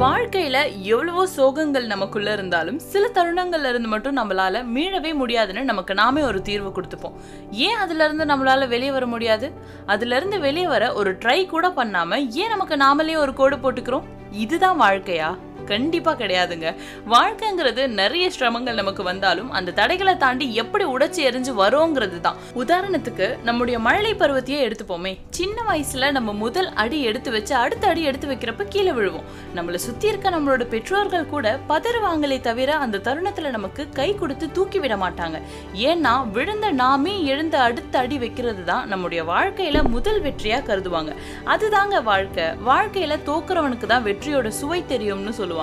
வாழ்க்கையில எவ்வளவோ சோகங்கள் நமக்குள்ள இருந்தாலும் சில தருணங்கள்ல இருந்து மட்டும் நம்மளால மீளவே முடியாதுன்னு நமக்கு நாமே ஒரு தீர்வு கொடுத்துப்போம். ஏன் அதுல இருந்து நம்மளால வெளியே வர முடியாது? அதுல இருந்து வெளியே வர ஒரு ட்ரை கூட பண்ணாம ஏன் நமக்கு நாமளே ஒரு கோடு போட்டுக்கிறோம்? இதுதான் வாழ்க்கையா? கண்டிப்பாக கிடையாதுங்க. வாழ்க்கைங்கிறது நிறைய சிரமங்கள் நமக்கு வந்தாலும் அந்த தடைகளை தாண்டி எப்படி உடைச்சி எரிஞ்சு வரோங்கிறது தான் உதாரணத்துக்கு நம்முடைய மழலை பருவத்தையே எடுத்துப்போமே. சின்ன வயசுல நம்ம முதல் அடி எடுத்து வச்சு அடுத்த அடி எடுத்து வைக்கிறப்ப கீழே விழுவோம். நம்மளை சுத்தி இருக்க நம்மளோட பெற்றோர்கள் கூட பதறுவாங்களே தவிர அந்த தருணத்துல நமக்கு கை கொடுத்து தூக்கி விட மாட்டாங்க. ஏன்னா விழுந்த நாமே எழுந்த அடுத்த அடி வைக்கிறது தான் நம்முடைய வாழ்க்கையில முதல் வெற்றியா கருதுவாங்க. அதுதாங்க வாழ்க்கை. வாழ்க்கையில தோக்குறவனுக்கு தான் வெற்றியோட சுவை தெரியும்னு சொல்லுவாங்க.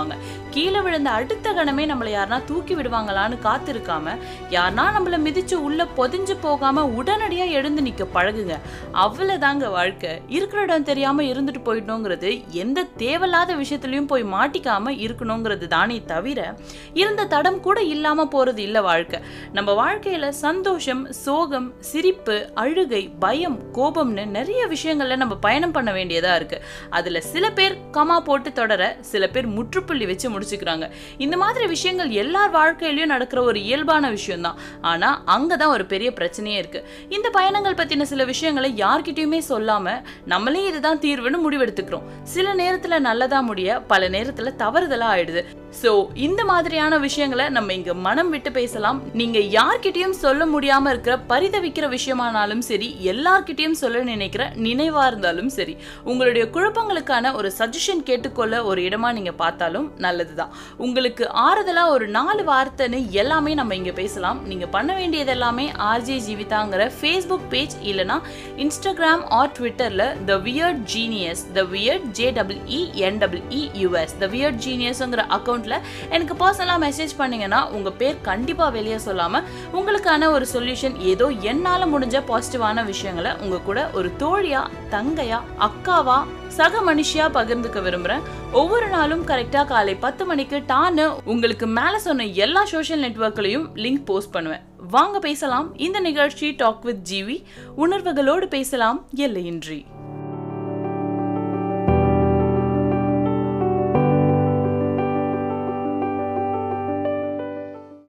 கீழே விழுந்த அடுத்த கணமே நம்மளை யாருனா தூக்கி விடுவாங்களான்னு காத்திருக்காம யாருனா நம்மள மிதிச்சு உள்ள பொதிஞ்சு போகாம உடனடியா எழுந்து நிக்க பழகுங்க. அவ்வளவுதாங்க வாழ்க்கை. இருக்கிற இடம் தெரியாம இருந்துட்டு போயிடணுங்கிறது எந்த தேவையில்லாத விஷயத்துலயும் போய் மாட்டிக்காம இருக்கணுங்கிறது தானே தவிர இருந்த தடம் கூட இல்லாம போறது இல்ல வாழ்க்கை. நம்ம வாழ்க்கையில சந்தோஷம் சோகம் சிரிப்பு அழுகை பயம் கோபம்னு நிறைய விஷயங்கள்ல நம்ம பயணம் பண்ண வேண்டியதா இருக்கு. அதுல சில பேர் கமா போட்டு தொடர சில பேர் முற்று முற்றுப்புள்ளி வச்சு முடிச்சுக்கிறாங்க. இந்த மாதிரி விஷயங்கள் எல்லார் வாழ்க்கையிலையும் நடக்கிற ஒரு இயல்பான விஷயம்தான். ஆனா அங்கதான் ஒரு பெரிய பிரச்சனையே இருக்கு. இந்த பயணங்கள் பத்தின சில விஷயங்களை யார்கிட்டயுமே சொல்லாம நம்மளே இதுதான் தீர்வுன்னு முடிவெடுத்துக்கிறோம். சில நேரத்துல நல்லதா முடிய பல நேரத்துல தவறுதலா ஆயிடுது. சோ இந்த மாதிரியான விஷயங்களை நம்ம இங்க மனம் விட்டு பேசலாம். நீங்க யார்கிட்டயும் சொல்ல முடியாம இருக்கிற பரிதவிக்கிற விஷயமானாலும் சரி எல்லார்கிட்டயும் சொல்ல நினைக்கிற நினைவா இருந்தாலும் சரி உங்களுடைய குழப்பங்களுக்கான ஒரு சஜஷன் கேட்டுக்கொள்ள ஒரு இடமா நீங்க பார்த்தாலும் நல்லதுதான். உங்களுக்கு ஆறுதலா ஒரு நாலு வார்த்தைன்னு எல்லாமே நம்ம இங்க பேசலாம். நீங்க பண்ண வேண்டியது எல்லாமே ஆர்ஜே ஜீவிதாங்கிற ஃபேஸ்புக் பேஜ் இல்லனா இன்ஸ்டாகிராம் ஆர் ட்விட்டர்ல the weird genius the weird J double E N double E U S the weird ஜீனியஸ்ங்கிற account அக்கௌண்ட்ல எனக்கு பர்சனலாக மெசேஜ் பண்ணிங்கன்னா உங்கள் பேர் கண்டிப்பாக வெளியே சொல்லாமல் உங்களுக்கான ஒரு சொல்யூஷன் ஏதோ என்னால் முடிஞ்ச பாசிட்டிவான விஷயங்களை உங்கள் கூட ஒரு தோழியா தங்கையா அக்காவா சக மனுஷியா பகிர்ந்துக்க விரும்புறேன். ஒவ்வொரு நாளும் கரெக்டா காலை பத்து மணிக்கு டான்னு உங்களுக்கு மேல சொன்ன எல்லா சோஷியல் நெட்வொர்க்லையும் லிங்க் போஸ்ட் பண்ணுவேன். வாங்க பேசலாம். இந்த நிகழ்ச்சி டாக் வித் ஜிவி உணர்வுகளோடு பேசலாம். எல்லையின்றி.